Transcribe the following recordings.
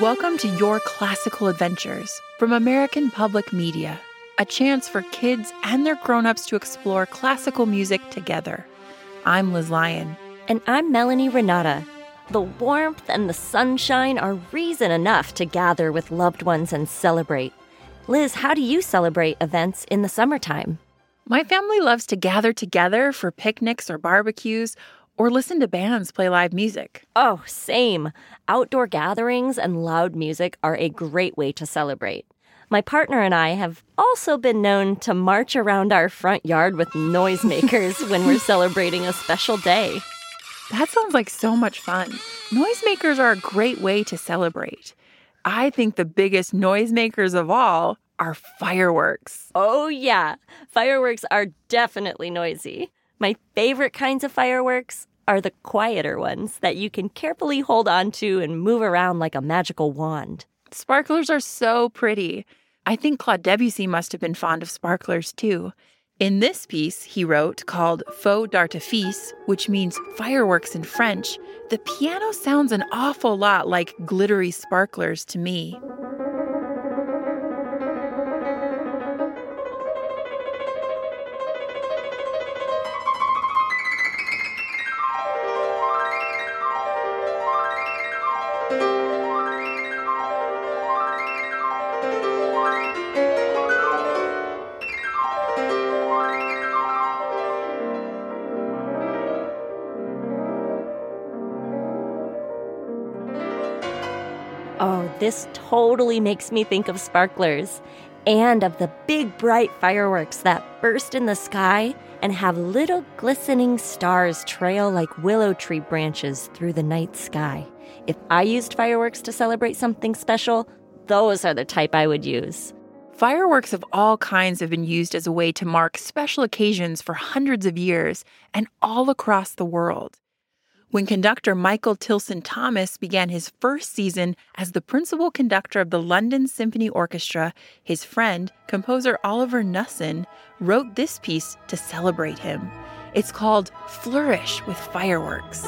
Welcome to Your Classical Adventures from American Public Media, a chance for kids and their grown-ups to explore classical music together. I'm Liz Lyon. And I'm Melanie Renata. The warmth and the sunshine are reason enough to gather with loved ones and celebrate. Liz, how do you celebrate events in the summertime? My family loves to gather together for picnics or barbecues or listen to bands play live music. Oh, same. Outdoor gatherings and loud music are a great way to celebrate. My partner and I have also been known to march around our front yard with noisemakers when we're celebrating a special day. That sounds like so much fun. Noisemakers are a great way to celebrate. I think the biggest noisemakers of all are fireworks. Oh, yeah. Fireworks are definitely noisy. My favorite kinds of fireworks are the quieter ones that you can carefully hold on to and move around like a magical wand. Sparklers are so pretty. I think Claude Debussy must have been fond of sparklers too. In this piece, he wrote, called Feux d'artifice, which means fireworks in French, the piano sounds an awful lot like glittery sparklers to me. Oh, this totally makes me think of sparklers and of the big bright fireworks that burst in the sky and have little glistening stars trail like willow tree branches through the night sky. If I used fireworks to celebrate something special, those are the type I would use. Fireworks of all kinds have been used as a way to mark special occasions for hundreds of years and all across the world. When conductor Michael Tilson Thomas began his first season as the principal conductor of the London Symphony Orchestra, his friend, composer Oliver Knussen, wrote this piece to celebrate him. It's called Flourish with Fireworks.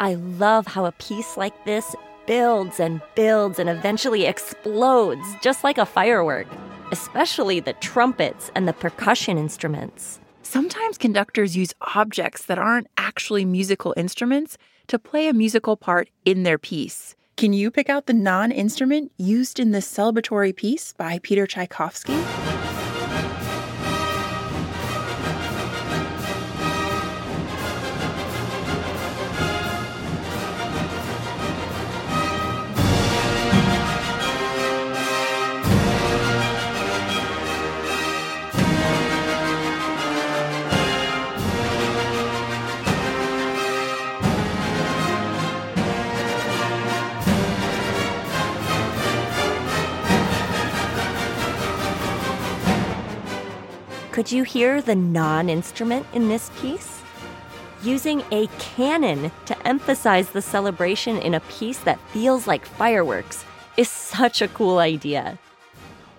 I love how a piece like this builds and builds and eventually explodes, just like a firework, especially the trumpets and the percussion instruments. Sometimes conductors use objects that aren't actually musical instruments to play a musical part in their piece. Can you pick out the non instrument used in this celebratory piece by Peter Tchaikovsky? Could you hear the non instrument in this piece? Using a cannon to emphasize the celebration in a piece that feels like fireworks is such a cool idea.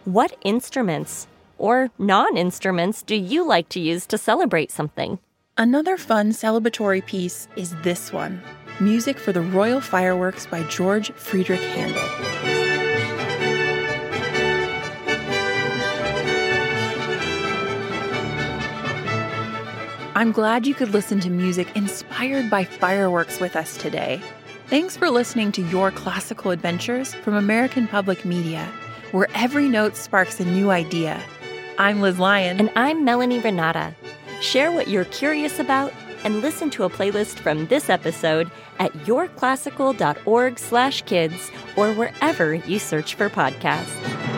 What instruments or non instruments do you like to use to celebrate something? Another fun celebratory piece is this one Music for the Royal Fireworks by George Friedrich Handel. I'm glad you could listen to music inspired by fireworks with us today. Thanks for listening to Your Classical Adventures from American Public Media, where every note sparks a new idea. I'm Liz Lyon. And I'm Melanie Renata. Share what you're curious about and listen to a playlist from this episode at yourclassical.org slash kids or wherever you search for podcasts.